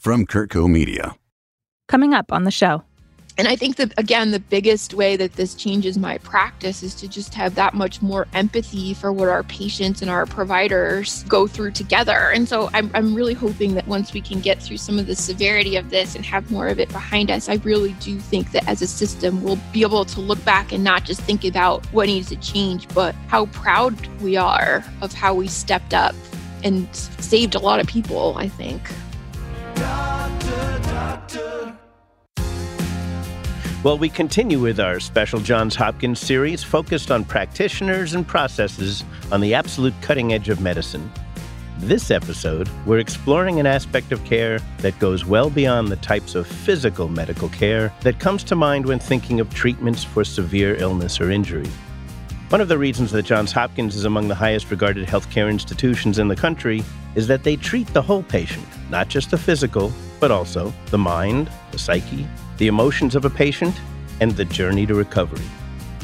from CurtCo Media. Coming up on the show. And I think that, again, the biggest way that this changes my practice is to just have that much more empathy for what our patients and our providers go through together. And so I'm, I'm really hoping that once we can get through some of the severity of this and have more of it behind us, I really do think that as a system, we'll be able to look back and not just think about what needs to change, but how proud we are of how we stepped up and saved a lot of people, I think. Doctor, doctor. Well, we continue with our special Johns Hopkins series focused on practitioners and processes on the absolute cutting edge of medicine. This episode, we're exploring an aspect of care that goes well beyond the types of physical medical care that comes to mind when thinking of treatments for severe illness or injury. One of the reasons that Johns Hopkins is among the highest regarded healthcare institutions in the country is that they treat the whole patient, not just the physical, but also the mind, the psyche, the emotions of a patient, and the journey to recovery.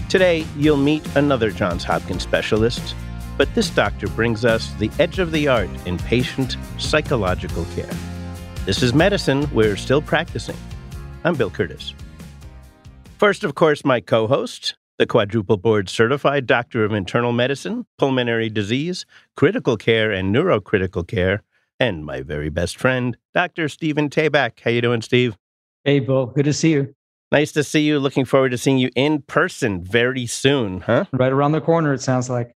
Today, you'll meet another Johns Hopkins specialist, but this doctor brings us the edge of the art in patient psychological care. This is medicine we're still practicing. I'm Bill Curtis. First, of course, my co host, the quadruple board certified doctor of internal medicine, pulmonary disease, critical care, and neurocritical care, and my very best friend, Dr. Stephen Tabak. How you doing, Steve? Hey, Bill. Good to see you. Nice to see you. Looking forward to seeing you in person very soon, huh? Right around the corner, it sounds like.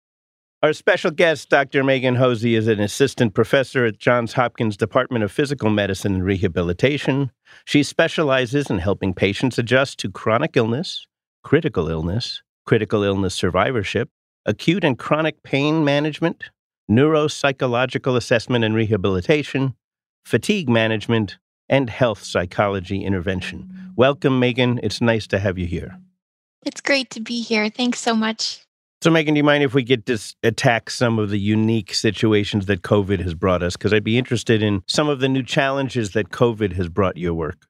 Our special guest, Dr. Megan Hosey, is an assistant professor at Johns Hopkins Department of Physical Medicine and Rehabilitation. She specializes in helping patients adjust to chronic illness, critical illness, critical illness survivorship, acute and chronic pain management, neuropsychological assessment and rehabilitation, fatigue management, and health psychology intervention. Mm-hmm. Welcome, Megan. It's nice to have you here. It's great to be here. Thanks so much. So, Megan, do you mind if we get to attack some of the unique situations that COVID has brought us? Because I'd be interested in some of the new challenges that COVID has brought your work.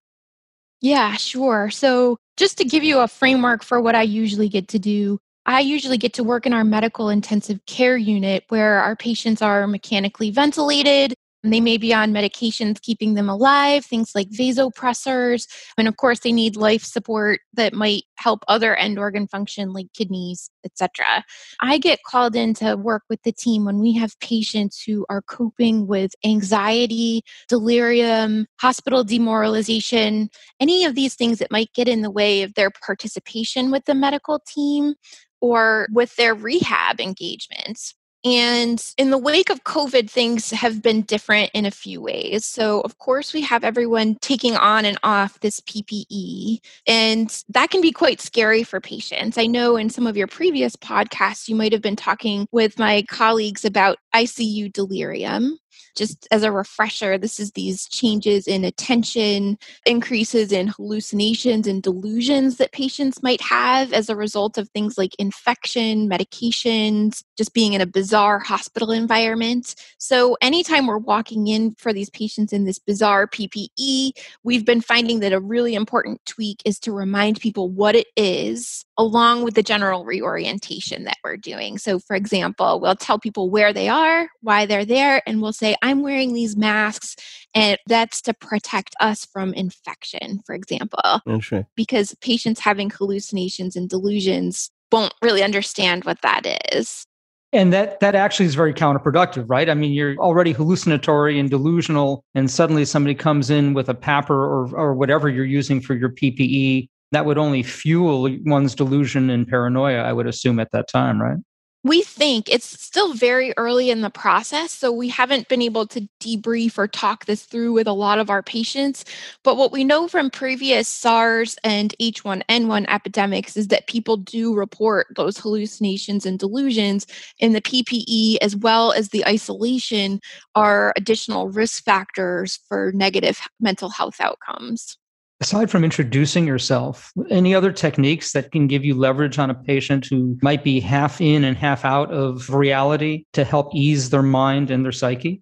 Yeah, sure. So, just to give you a framework for what I usually get to do, I usually get to work in our medical intensive care unit where our patients are mechanically ventilated. They may be on medications keeping them alive, things like vasopressors. And of course, they need life support that might help other end organ function like kidneys, etc. I get called in to work with the team when we have patients who are coping with anxiety, delirium, hospital demoralization, any of these things that might get in the way of their participation with the medical team or with their rehab engagements. And in the wake of COVID, things have been different in a few ways. So, of course, we have everyone taking on and off this PPE, and that can be quite scary for patients. I know in some of your previous podcasts, you might have been talking with my colleagues about ICU delirium just as a refresher, this is these changes in attention, increases in hallucinations and delusions that patients might have as a result of things like infection, medications, just being in a bizarre hospital environment. So, anytime we're walking in for these patients in this bizarre PPE, we've been finding that a really important tweak is to remind people what it is along with the general reorientation that we're doing. So, for example, we'll tell people where they are, why they're there, and we'll say, I'm wearing these masks, and that's to protect us from infection, for example. Oh, because patients having hallucinations and delusions won't really understand what that is. And that that actually is very counterproductive, right? I mean, you're already hallucinatory and delusional, and suddenly somebody comes in with a PAPR or or whatever you're using for your PPE that would only fuel one's delusion and paranoia, I would assume at that time, right? We think it's still very early in the process, so we haven't been able to debrief or talk this through with a lot of our patients. But what we know from previous SARS and H1N1 epidemics is that people do report those hallucinations and delusions and the PPE as well as the isolation are additional risk factors for negative mental health outcomes. Aside from introducing yourself, any other techniques that can give you leverage on a patient who might be half in and half out of reality to help ease their mind and their psyche?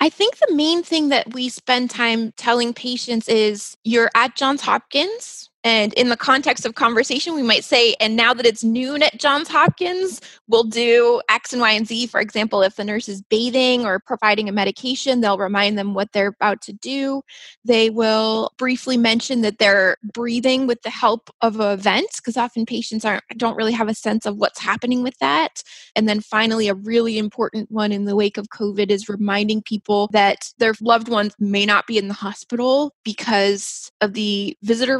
I think the main thing that we spend time telling patients is you're at Johns Hopkins, And in the context of conversation, we might say, and now that it's noon at Johns Hopkins, we'll do X and Y and Z. For example, if the nurse is bathing or providing a medication, they'll remind them what they're about to do. They will briefly mention that they're breathing with the help of a vent, because often patients aren't don't really have a sense of what's happening with that. And then finally, a really important one in the wake of COVID is reminding people that their loved ones may not be in the hospital because of the visitor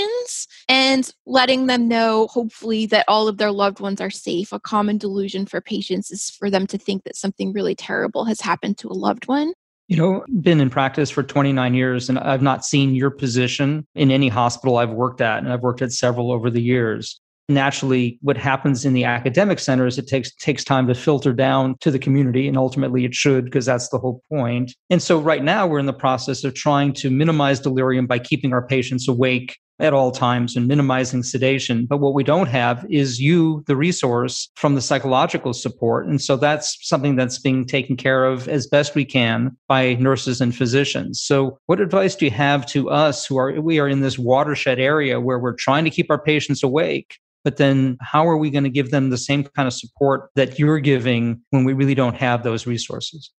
restrictions and letting them know, hopefully, that all of their loved ones are safe. A common delusion for patients is for them to think that something really terrible has happened to a loved one. You know, been in practice for 29 years and I've not seen your position in any hospital I've worked at and I've worked at several over the years naturally what happens in the academic center is it takes takes time to filter down to the community and ultimately it should because that's the whole point and so right now we're in the process of trying to minimize delirium by keeping our patients awake at all times and minimizing sedation. But what we don't have is you, the resource from the psychological support. And so that's something that's being taken care of as best we can by nurses and physicians. So what advice do you have to us who are, we are in this watershed area where we're trying to keep our patients awake, but then how are we going to give them the same kind of support that you're giving when we really don't have those resources?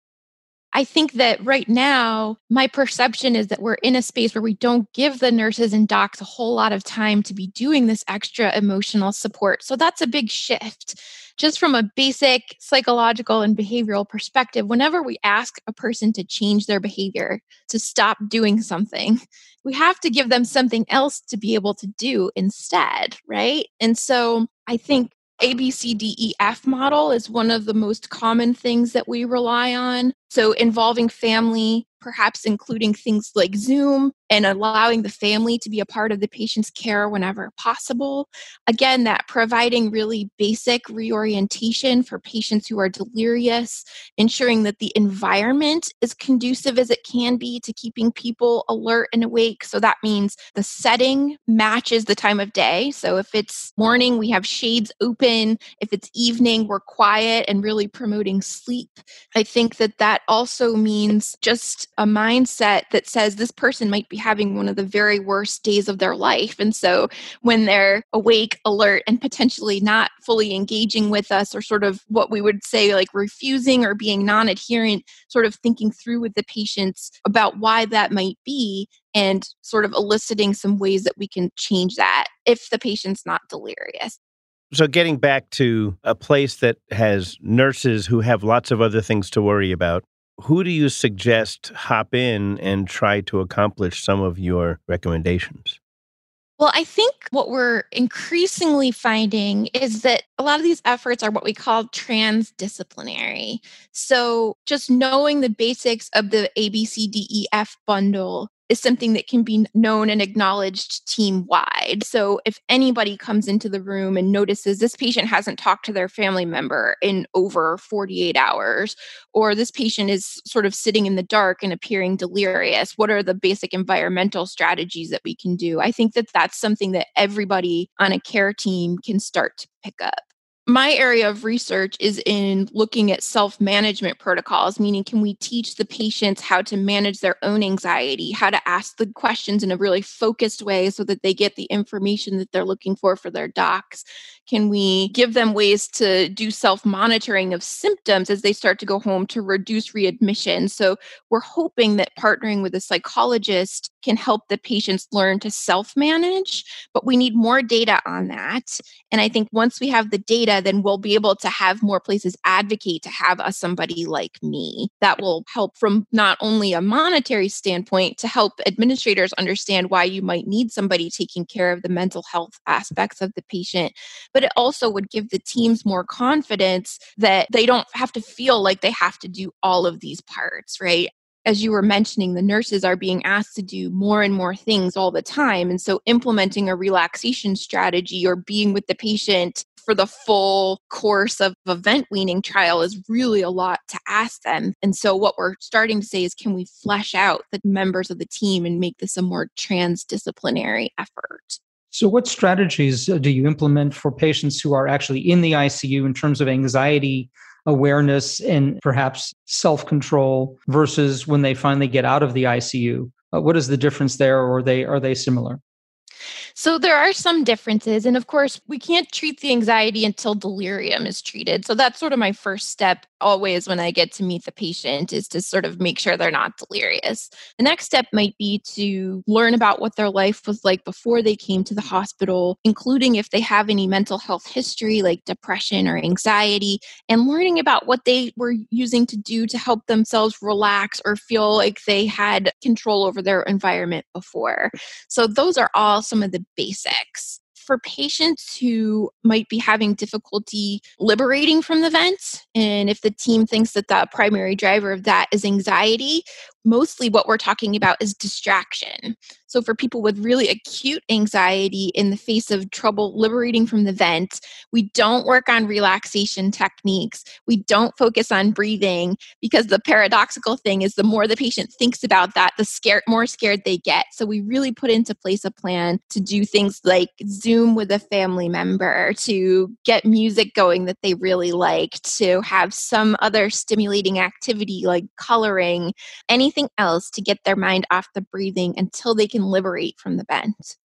I think that right now, my perception is that we're in a space where we don't give the nurses and docs a whole lot of time to be doing this extra emotional support. So that's a big shift. Just from a basic psychological and behavioral perspective, whenever we ask a person to change their behavior, to stop doing something, we have to give them something else to be able to do instead, right? And so I think ABCDEF model is one of the most common things that we rely on. So, involving family, perhaps including things like Zoom and allowing the family to be a part of the patient's care whenever possible. Again, that providing really basic reorientation for patients who are delirious, ensuring that the environment is conducive as it can be to keeping people alert and awake. So that means the setting matches the time of day. So if it's morning, we have shades open. If it's evening, we're quiet and really promoting sleep. I think that that also means just a mindset that says this person might be having one of the very worst days of their life. And so when they're awake, alert, and potentially not fully engaging with us, or sort of what we would say like refusing or being non adherent, sort of thinking through with the patients about why that might be and sort of eliciting some ways that we can change that if the patient's not delirious. So, getting back to a place that has nurses who have lots of other things to worry about, who do you suggest hop in and try to accomplish some of your recommendations? Well, I think what we're increasingly finding is that a lot of these efforts are what we call transdisciplinary. So, just knowing the basics of the ABCDEF bundle is something that can be known and acknowledged team wide. So if anybody comes into the room and notices this patient hasn't talked to their family member in over 48 hours, or this patient is sort of sitting in the dark and appearing delirious, what are the basic environmental strategies that we can do? I think that that's something that everybody on a care team can start to pick up my area of research is in looking at self management protocols, meaning, can we teach the patients how to manage their own anxiety, how to ask the questions in a really focused way so that they get the information that they're looking for for their docs? Can we give them ways to do self monitoring of symptoms as they start to go home to reduce readmission? So, we're hoping that partnering with a psychologist can help the patients learn to self manage, but we need more data on that. And I think once we have the data, then we'll be able to have more places advocate to have a somebody like me that will help from not only a monetary standpoint to help administrators understand why you might need somebody taking care of the mental health aspects of the patient, but it also would give the teams more confidence that they don't have to feel like they have to do all of these parts, right? as you were mentioning, the nurses are being asked to do more and more things all the time. And so, implementing a relaxation strategy or being with the patient for the full course of a vent weaning trial is really a lot to ask them. And so, what we're starting to say is, can we flesh out the members of the team and make this a more transdisciplinary effort? So, what strategies uh, do you implement for patients who are actually in the ICU in terms of anxiety awareness and perhaps self control versus when they finally get out of the ICU? Uh, what is the difference there, or are they are they similar? So there are some differences. And of course, we can't treat the anxiety until delirium is treated. So that's sort of my first step always when I get to meet the patient is to sort of make sure they're not delirious. The next step might be to learn about what their life was like before they came to the hospital, including if they have any mental health history like depression or anxiety, and learning about what they were using to do to help themselves relax or feel like they had control over their environment before. So, those are all some of the basics. For patients who might be having difficulty liberating from the vent, and if the team thinks that the primary driver of that is anxiety, mostly what we're talking about is distraction. So, for people with really acute anxiety in the face of trouble liberating from the vent, we don't work on relaxation techniques. We don't focus on breathing because the paradoxical thing is the more the patient thinks about that, the scared, more scared they get. So, we really put into place a plan to do things like Zoom with a family member, to get music going that they really like, to have some other stimulating activity like coloring, any anything else to get their mind off the breathing until they can liberate from the vent.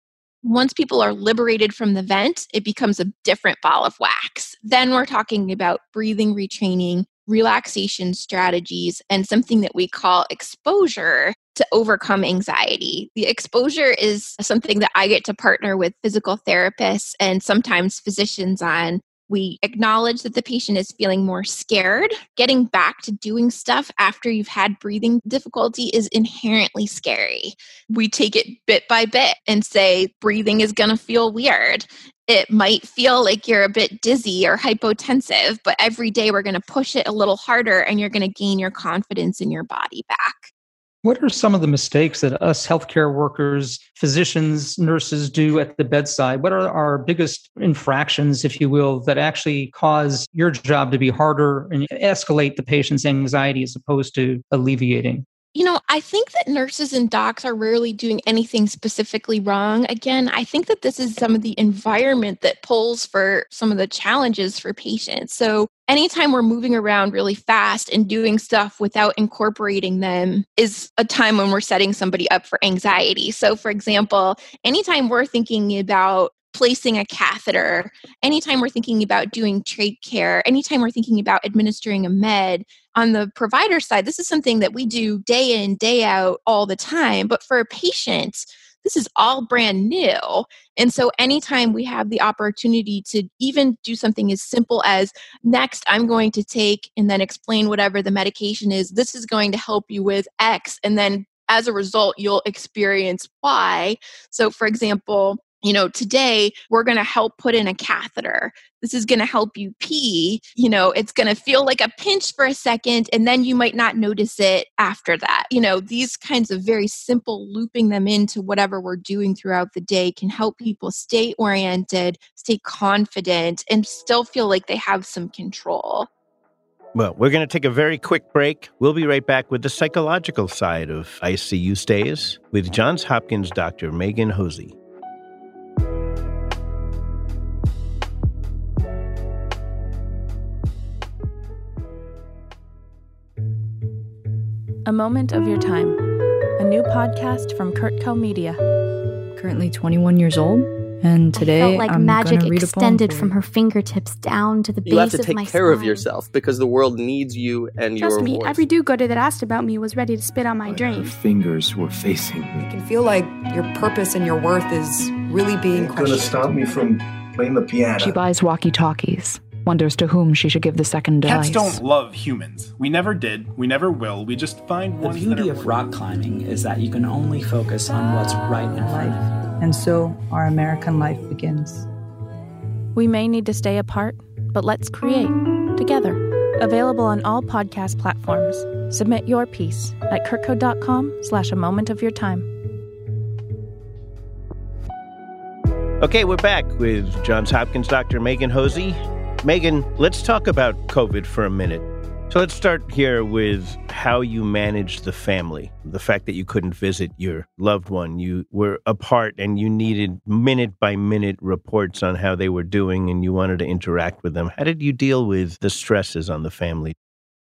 Once people are liberated from the vent, it becomes a different ball of wax. Then we're talking about breathing retraining, relaxation strategies, and something that we call exposure to overcome anxiety. The exposure is something that I get to partner with physical therapists and sometimes physicians on we acknowledge that the patient is feeling more scared. Getting back to doing stuff after you've had breathing difficulty is inherently scary. We take it bit by bit and say, breathing is going to feel weird. It might feel like you're a bit dizzy or hypotensive, but every day we're going to push it a little harder and you're going to gain your confidence in your body back. What are some of the mistakes that us healthcare workers, physicians, nurses do at the bedside? What are our biggest infractions, if you will, that actually cause your job to be harder and escalate the patient's anxiety as opposed to alleviating? You know, I think that nurses and docs are rarely doing anything specifically wrong. Again, I think that this is some of the environment that pulls for some of the challenges for patients. So, anytime we're moving around really fast and doing stuff without incorporating them is a time when we're setting somebody up for anxiety. So, for example, anytime we're thinking about placing a catheter, anytime we're thinking about doing trach care, anytime we're thinking about administering a med, on the provider side, this is something that we do day in, day out all the time. But for a patient, this is all brand new. And so, anytime we have the opportunity to even do something as simple as next, I'm going to take and then explain whatever the medication is, this is going to help you with X. And then as a result, you'll experience Y. So, for example, you know, today we're going to help put in a catheter. This is going to help you pee. You know, it's going to feel like a pinch for a second, and then you might not notice it after that. You know, these kinds of very simple looping them into whatever we're doing throughout the day can help people stay oriented, stay confident, and still feel like they have some control. Well, we're going to take a very quick break. We'll be right back with the psychological side of ICU stays with Johns Hopkins Dr. Megan Hosey. A Moment of Your Time, a new podcast from CurtCo Media. Currently 21 years old, and today I felt like I'm magic gonna read a poem extended from you. her fingertips down to the base of my You have to take my care of yourself because the world needs you and Trust your me, voice. every do-gooder that asked about me was ready to spit on my Her dream. fingers were facing me. You can feel like your purpose and your worth is really being It's gonna stop me from playing the piano. She buys walkie talkies, wonders to whom she should give the second Cats device. don't love humans. We never did. We never will. We just find The ones beauty that are of rock climbing is that you can only focus on what's right in front of you. And so our American life begins. We may need to stay apart, but let's create together. Available on all podcast platforms. Submit your piece at curtco.com slash a moment of your time. Okay, we're back with Johns Hopkins Dr. Megan Hosey. Megan, let's talk about COVID for a minute. So let's start here with how you managed the family. The fact that you couldn't visit your loved one, you were apart and you needed minute by minute reports on how they were doing and you wanted to interact with them. How did you deal with the stresses on the family?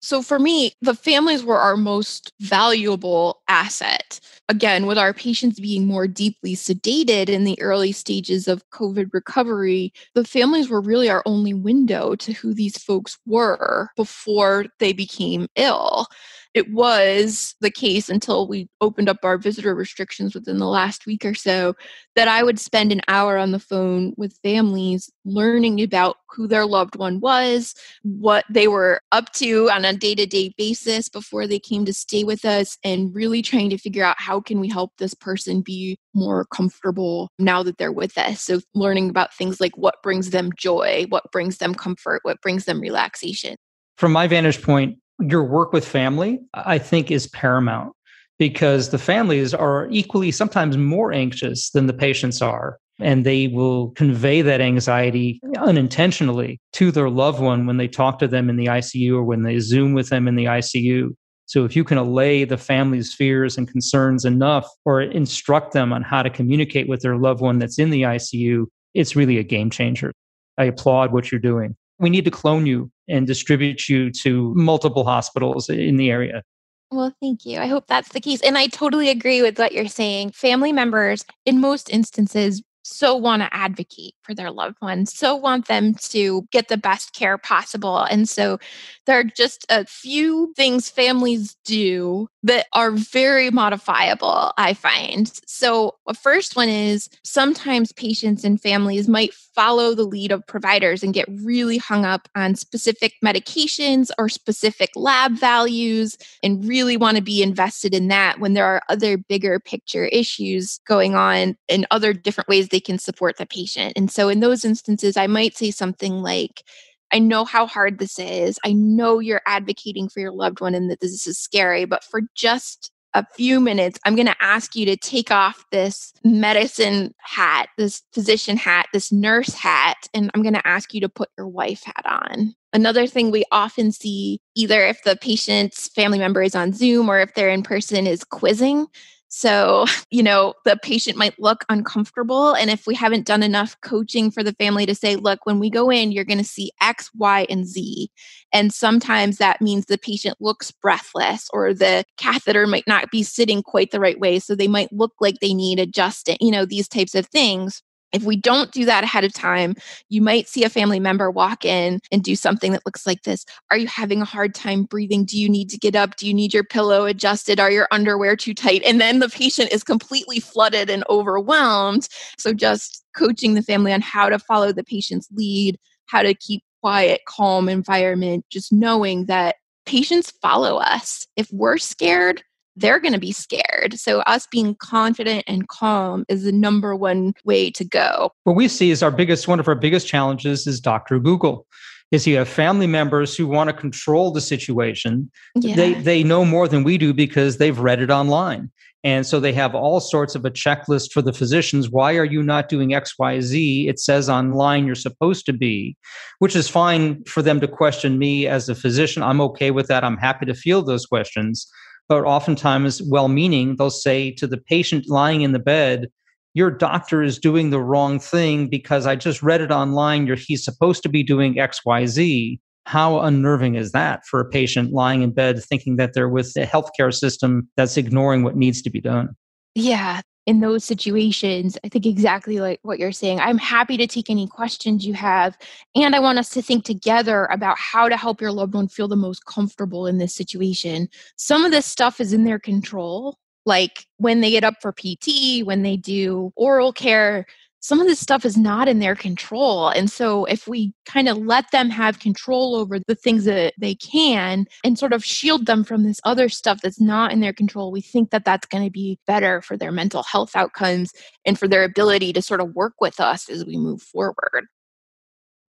So for me, the families were our most valuable asset. Again, with our patients being more deeply sedated in the early stages of COVID recovery, the families were really our only window to who these folks were before they became ill it was the case until we opened up our visitor restrictions within the last week or so that I would spend an hour on the phone with families learning about who their loved one was, what they were up to on a day-to-day basis before they came to stay with us and really trying to figure out how can we help this person be more comfortable now that they're with us. So learning about things like what brings them joy, what brings them comfort, what brings them relaxation. From my vantage point, your work with family, I think, is paramount because the families are equally, sometimes more anxious than the patients are. And they will convey that anxiety unintentionally to their loved one when they talk to them in the ICU or when they Zoom with them in the ICU. So, if you can allay the family's fears and concerns enough or instruct them on how to communicate with their loved one that's in the ICU, it's really a game changer. I applaud what you're doing we need to clone you and distribute you to multiple hospitals in the area. Well, thank you. I hope that's the case. And I totally agree with what you're saying. Family members, in most instances, so want to advocate for their loved ones, so want them to get the best care possible. And so there are just a few things families do that are very modifiable, I find. So, the first one is sometimes patients and families might follow the lead of providers and get really hung up on specific medications or specific lab values and really want to be invested in that when there are other bigger picture issues going on and other different ways they can support the patient. And so, in those instances, I might say something like, I know how hard this is. I know you're advocating for your loved one and that this is scary, but for just a few minutes, I'm going to ask you to take off this medicine hat, this physician hat, this nurse hat, and I'm going to ask you to put your wife hat on. Another thing we often see, either if the patient's family member is on Zoom or if they're in person, is quizzing. So, you know, the patient might look uncomfortable. And if we haven't done enough coaching for the family to say, look, when we go in, you're going to see X, Y, and Z. And sometimes that means the patient looks breathless or the catheter might not be sitting quite the right way. So they might look like they need adjusting, you know, these types of things. If we don't do that ahead of time, you might see a family member walk in and do something that looks like this. Are you having a hard time breathing? Do you need to get up? Do you need your pillow adjusted? Are your underwear too tight? And then the patient is completely flooded and overwhelmed. So, just coaching the family on how to follow the patient's lead, how to keep quiet, calm environment, just knowing that patients follow us. If we're scared, they're going to be scared. So, us being confident and calm is the number one way to go. What we see is our biggest, one of our biggest challenges is Dr. Google. Is you have family members who want to control the situation. Yeah. They they know more than we do because they've read it online. And so they have all sorts of a checklist for the physicians. Why are you not doing XYZ? It says online you're supposed to be, which is fine for them to question me as a physician. I'm okay with that. I'm happy to field those questions but oftentimes well meaning, they'll say to the patient lying in the bed, your doctor is doing the wrong thing because I just read it online. You're, he's supposed to be doing XYZ. How unnerving is that for a patient lying in bed thinking that they're with a healthcare system that's ignoring what needs to be done? Yeah, in those situations, I think exactly like what you're saying. I'm happy to take any questions you have. And I want us to think together about how to help your loved one feel the most comfortable in this situation. Some of this stuff is in their control, like when they get up for PT, when they do oral care, some of this stuff is not in their control. And so, if we kind of let them have control over the things that they can and sort of shield them from this other stuff that's not in their control, we think that that's going to be better for their mental health outcomes and for their ability to sort of work with us as we move forward.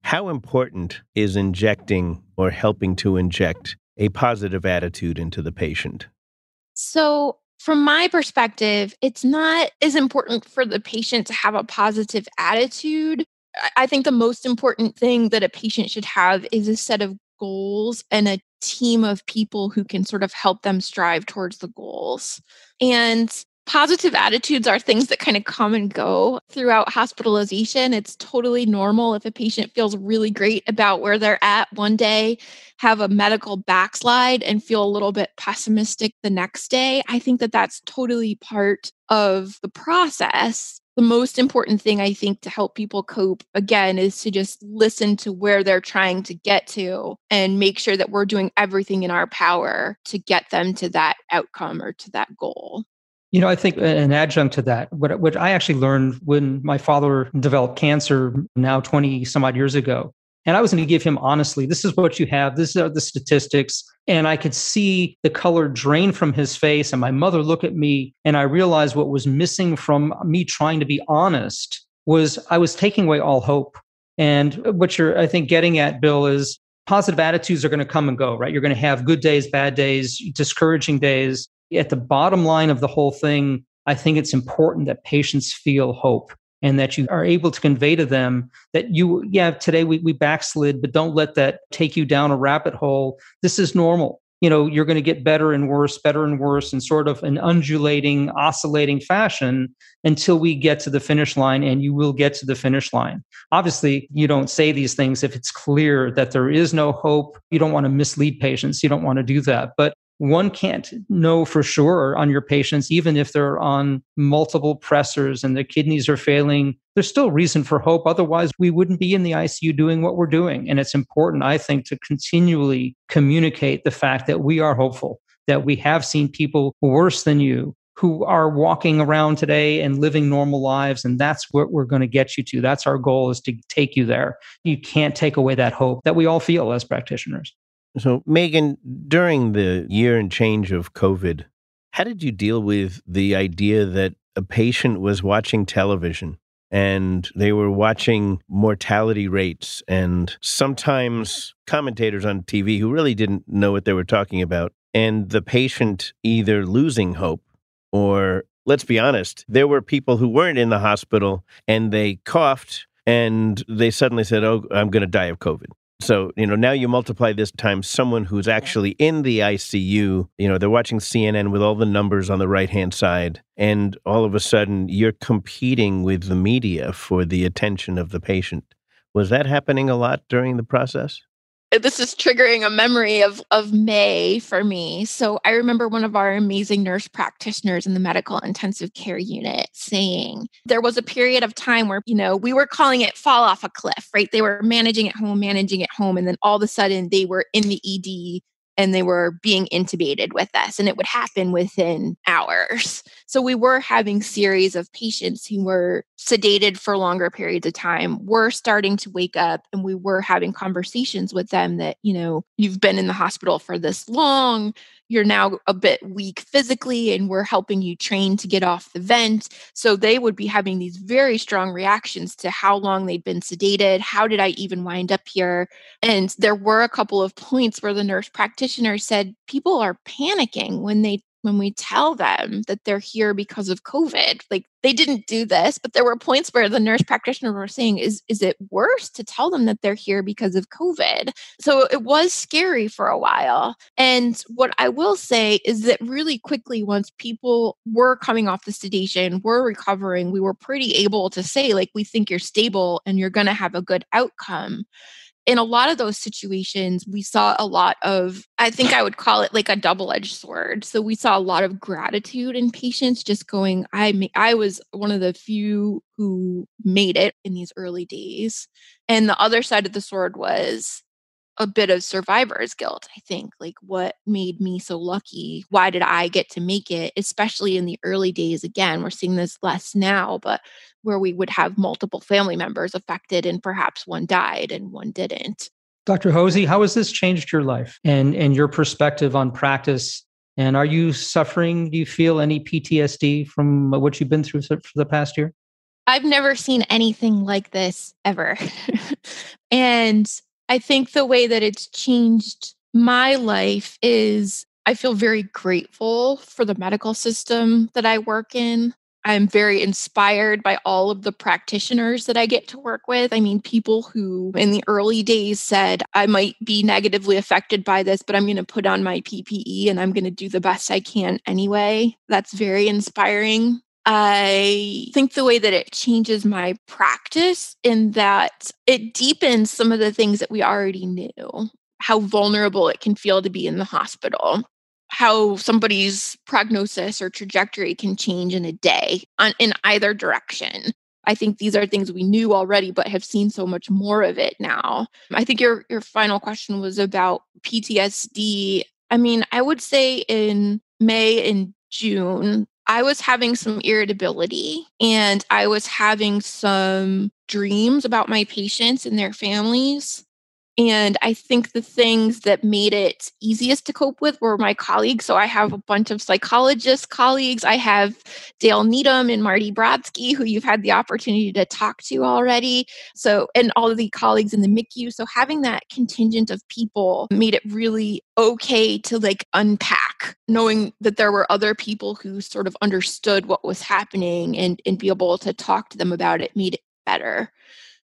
How important is injecting or helping to inject a positive attitude into the patient? So, from my perspective, it's not as important for the patient to have a positive attitude. I think the most important thing that a patient should have is a set of goals and a team of people who can sort of help them strive towards the goals. And positive attitudes are things that kind of come and go throughout hospitalization. It's totally normal if a patient feels really great about where they're at one day, have a medical backslide, and feel a little bit pessimistic the next day. I think that that's totally part of the process. The most important thing I think to help people cope again is to just listen to where they're trying to get to and make sure that we're doing everything in our power to get them to that outcome or to that goal. You know, I think an adjunct to that, what, what I actually learned when my father developed cancer now 20 some odd years ago. And I was going to give him honestly, this is what you have, this are the statistics. And I could see the color drain from his face. And my mother look at me, and I realized what was missing from me trying to be honest was I was taking away all hope. And what you're, I think, getting at, Bill, is positive attitudes are going to come and go, right? You're going to have good days, bad days, discouraging days at the bottom line of the whole thing, I think it's important that patients feel hope and that you are able to convey to them that you, yeah, today we, we backslid, but don't let that take you down a rabbit hole. This is normal. You know, you're going to get better and worse, better and worse in sort of an undulating, oscillating fashion until we get to the finish line, and you will get to the finish line. Obviously, you don't say these things if it's clear that there is no hope. You don't want to mislead patients. You don't want to do that. But one can't know for sure on your patients, even if they're on multiple pressors and their kidneys are failing. There's still reason for hope. Otherwise, we wouldn't be in the ICU doing what we're doing. And it's important, I think, to continually communicate the fact that we are hopeful, that we have seen people worse than you who are walking around today and living normal lives. And that's what we're going to get you to. That's our goal is to take you there. You can't take away that hope that we all feel as practitioners. So, Megan, during the year and change of COVID, how did you deal with the idea that a patient was watching television and they were watching mortality rates and sometimes commentators on TV who really didn't know what they were talking about, and the patient either losing hope or, let's be honest, there were people who weren't in the hospital and they coughed and they suddenly said, Oh, I'm going to die of COVID. So, you know, now you multiply this times someone who's actually in the ICU, you know, they're watching CNN with all the numbers on the right hand side, and all of a sudden you're competing with the media for the attention of the patient. Was that happening a lot during the process? Uh, this is triggering a memory of of May for me. So I remember one of our amazing nurse practitioners in the medical intensive care unit saying there was a period of time where, you know, we were calling it fall off a cliff, right? They were managing at home, managing at home and then all of a sudden they were in the ED and they were being intubated with us and it would happen within hours. So we were having series of patients who were sedated for longer periods of time were starting to wake up and we were having conversations with them that you know you've been in the hospital for this long you're now a bit weak physically and we're helping you train to get off the vent. So they would be having these very strong reactions to how long they'd been sedated. How did I even wind up here? And there were a couple of points where the nurse practitioner said people are panicking when they when we tell them that they're here because of COVID. Like they didn't do this, but there were points where the nurse practitioner were saying, is, is it worse to tell them that they're here because of COVID? So it was scary for a while. And what I will say is that really quickly, once people were coming off the sedation, were recovering, we were pretty able to say, like, we think you're stable and you're going to have a good outcome in a lot of those situations, we saw a lot of, I think I would call it like a double edged sword. So we saw a lot of gratitude in patients just going, I, I was one of the few who made it in these early days. And the other side of the sword was, a bit of survivor's guilt, I think. Like, what made me so lucky? Why did I get to make it? Especially in the early days. Again, we're seeing this less now, but where we would have multiple family members affected and perhaps one died and one didn't. Dr. Hosey, how has this changed your life and, and your perspective on practice? And are you suffering? Do you feel any PTSD from uh, what you've been through for the past year? I've never seen anything like this ever. and I think the way that it's changed my life is I feel very grateful for the medical system that I work in. I'm very inspired by all of the practitioners that I get to work with. I mean, people who in the early days said, I might be negatively affected by this, but I'm going to put on my PPE and I'm going to do the best I can anyway. That's very inspiring. I think the way that it changes my practice in that it deepens some of the things that we already knew, how vulnerable it can feel to be in the hospital how somebody's prognosis or trajectory can change in a day on, in either direction. I think these are things we knew already, but have seen so much more of it now. I think your your final question was about PTSD. I mean, I would say in May and June, I was having some irritability and I was having some dreams about my patients and their families. And I think the things that made it easiest to cope with were my colleagues. So I have a bunch of psychologist colleagues. I have Dale Needham and Marty Brodsky, who you've had the opportunity to talk to already. So, and all of the colleagues in the MICU. So having that contingent of people made it really okay to like unpack, knowing that there were other people who sort of understood what was happening and, and be able to talk to them about it made it better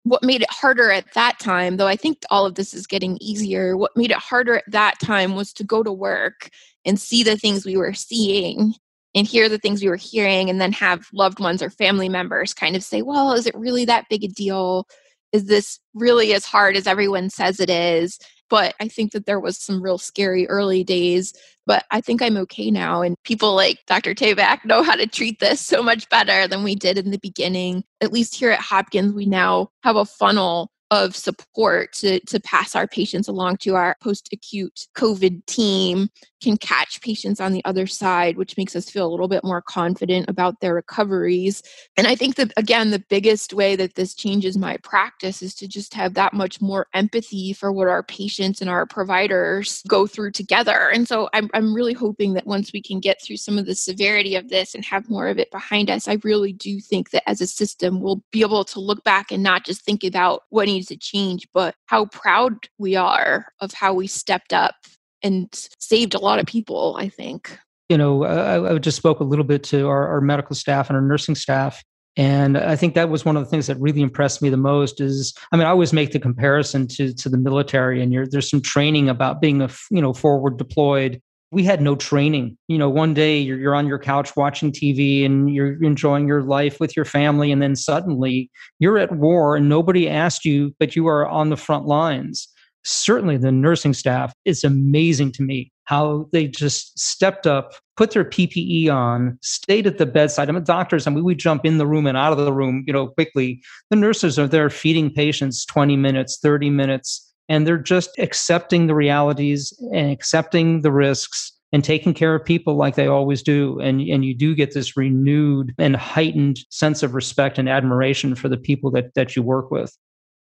what made it harder at that time, though I think all of this is getting easier, what made it harder at that time was to go to work and see the things we were seeing and hear the things we were hearing, and then have loved ones or family members kind of say, Well, is it really that big a deal? Is this really as hard as everyone says it is? But I think that there was some real scary early days but I think I'm okay now. And people like Dr. Tabak know how to treat this so much better than we did in the beginning. At least here at Hopkins, we now have a funnel of support to, to pass our patients along to our post acute COVID team can catch patients on the other side, which makes us feel a little bit more confident about their recoveries. And I think that, again, the biggest way that this changes my practice is to just have that much more empathy for what our patients and our providers go through together. And so I'm, I'm really hoping that once we can get through some of the severity of this and have more of it behind us, I really do think that as a system, we'll be able to look back and not just think about what needs to change, but how proud we are of how we stepped up and saved a lot of people, I think. You know, I, I just spoke a little bit to our, our medical staff and our nursing staff. And I think that was one of the things that really impressed me the most is, I mean, I always make the comparison to, to the military and there's some training about being a, you know, forward deployed we had no training. You know, one day you're, you're on your couch watching TV and you're enjoying your life with your family, and then suddenly you're at war and nobody asked you, but you are on the front lines. Certainly the nursing staff it's amazing to me how they just stepped up put their ppe on stayed at the bedside. I'm mean doctors i mean we jump in the room and out of the room you know quickly. The nurses are there feeding patients 20 minutes 30 minutes and they're just accepting the realities and accepting the risks and taking care of people like they always do. And and you do get this renewed and heightened sense of respect and admiration for the people that that you work with.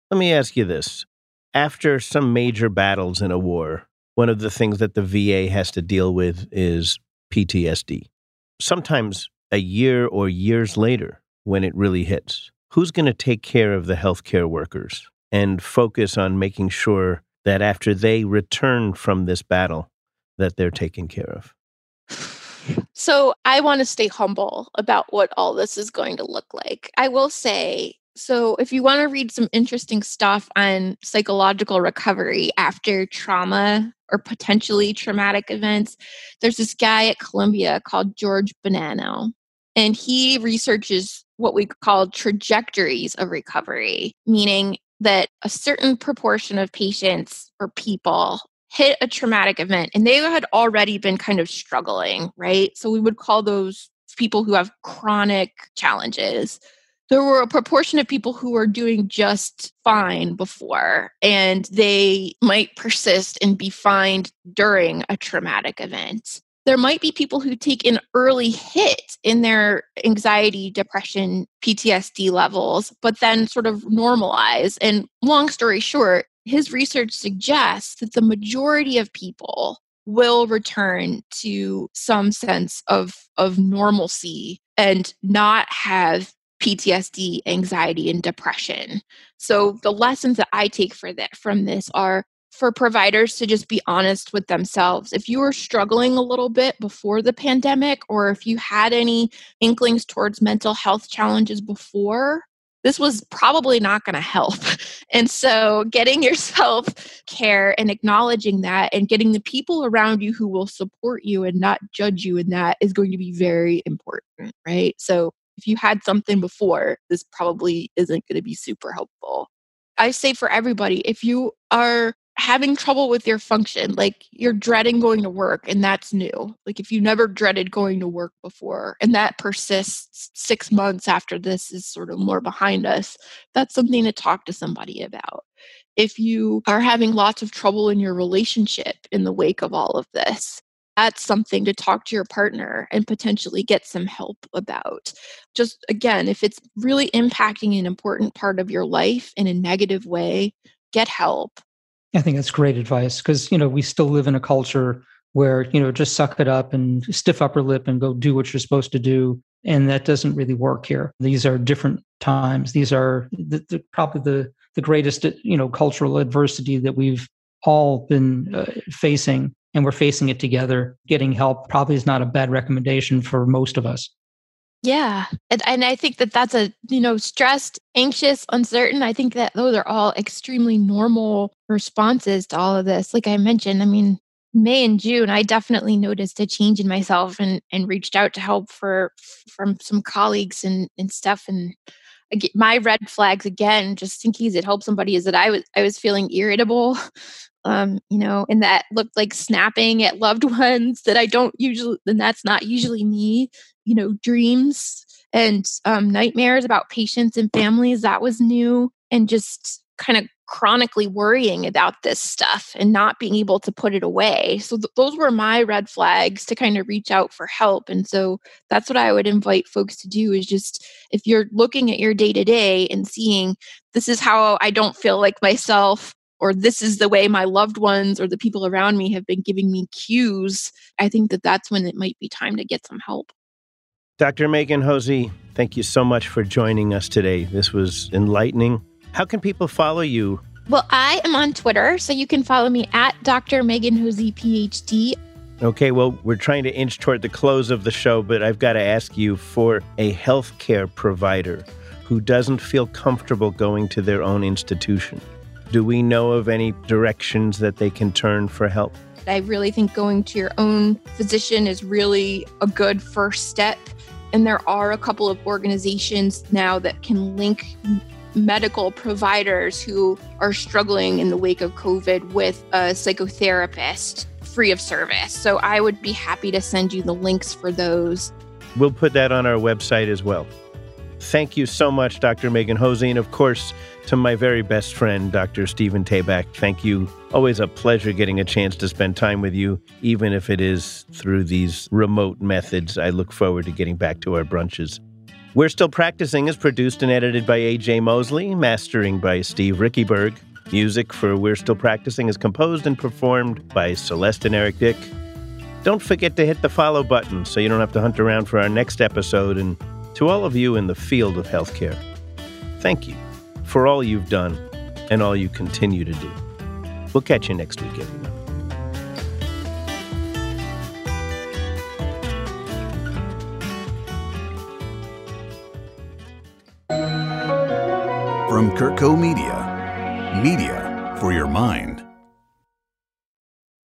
Let me ask you this. After some major battles in a war, one of the things that the VA has to deal with is PTSD. Sometimes a year or years later, when it really hits, who's going to take care of the healthcare workers and focus on making sure that after they return from this battle, that they're taken care of? So I want to stay humble about what all this is going to look like. I will say so, if you want to read some interesting stuff on psychological recovery after trauma or potentially traumatic events, there's this guy at Columbia called George Bonanno, and he researches what we call trajectories of recovery, meaning that a certain proportion of patients or people hit a traumatic event and they had already been kind of struggling, right? So, we would call those people who have chronic challenges there were a proportion of people who were doing just fine before and they might persist and be fine during a traumatic event there might be people who take an early hit in their anxiety depression ptsd levels but then sort of normalize and long story short his research suggests that the majority of people will return to some sense of of normalcy and not have PTSD, anxiety, and depression. So the lessons that I take for that from this are for providers to just be honest with themselves. If you were struggling a little bit before the pandemic, or if you had any inklings towards mental health challenges before, this was probably not going to help. And so, getting yourself care and acknowledging that, and getting the people around you who will support you and not judge you in that is going to be very important, right? So, if you had something before, this probably isn't going to be super helpful. I say for everybody, if you are having trouble with your function, like you're dreading going to work and that's new. Like if you never dreaded going to work before and that persists six months after this is sort of more behind us, that's something to talk to somebody about. If you are having lots of trouble in your relationship in the wake of all of this, that's something to talk to your partner and potentially get some help about. Just again, if it's really impacting an important part of your life in a negative way, get help. I think that's great advice because, you know, we still live in a culture where, you know, just suck it up and stiff upper lip and go do what you're supposed to do. And that doesn't really work here. These are different times. These are the, the, probably the, the greatest, you know, cultural adversity that we've all been uh, facing and we're facing it together. Getting help probably is not a bad recommendation for most of us. Yeah. And, and I think that that's a, you know, stressed, anxious, uncertain. I think that those are all extremely normal responses to all of this. Like I mentioned, I mean, May and June, I definitely noticed a change in myself and and reached out to help for from some colleagues and and stuff. And my red flags again, just in case it helps somebody, is that I was I was feeling irritable um, you know, and that looked like snapping at loved ones that I don't usually, and that's not usually me, you know, dreams and um, nightmares about patients and families. That was new. And just kind of chronically worrying about this stuff and not being able to put it away. So th- those were my red flags to kind of reach out for help. And so that's what I would invite folks to do is just if you're looking at your day to day and seeing this is how I don't feel like myself or this is the way my loved ones or the people around me have been giving me cues, I think that that's when it might be time to get some help. Dr. Megan Hosey, thank you so much for joining us today. This was enlightening. How can people follow you? Well, I am on Twitter, so you can follow me at Dr. Megan Hosey, PhD. Okay, well, we're trying to inch toward the close of the show, but I've got to ask you for a healthcare provider who doesn't feel comfortable going to their own institution. Do we know of any directions that they can turn for help? I really think going to your own physician is really a good first step. And there are a couple of organizations now that can link medical providers who are struggling in the wake of COVID with a psychotherapist free of service. So I would be happy to send you the links for those. We'll put that on our website as well. Thank you so much, Dr. Megan Hosey. And of course, to my very best friend, Dr. Stephen Tabak, thank you. Always a pleasure getting a chance to spend time with you, even if it is through these remote methods. I look forward to getting back to our brunches. We're Still Practicing is produced and edited by A.J. Mosley, mastering by Steve Rickyberg. Music for We're Still Practicing is composed and performed by Celeste and Eric Dick. Don't forget to hit the follow button so you don't have to hunt around for our next episode. And to all of you in the field of healthcare, thank you for all you've done and all you continue to do. We'll catch you next week, everyone. From CurtCo Media, media for your mind.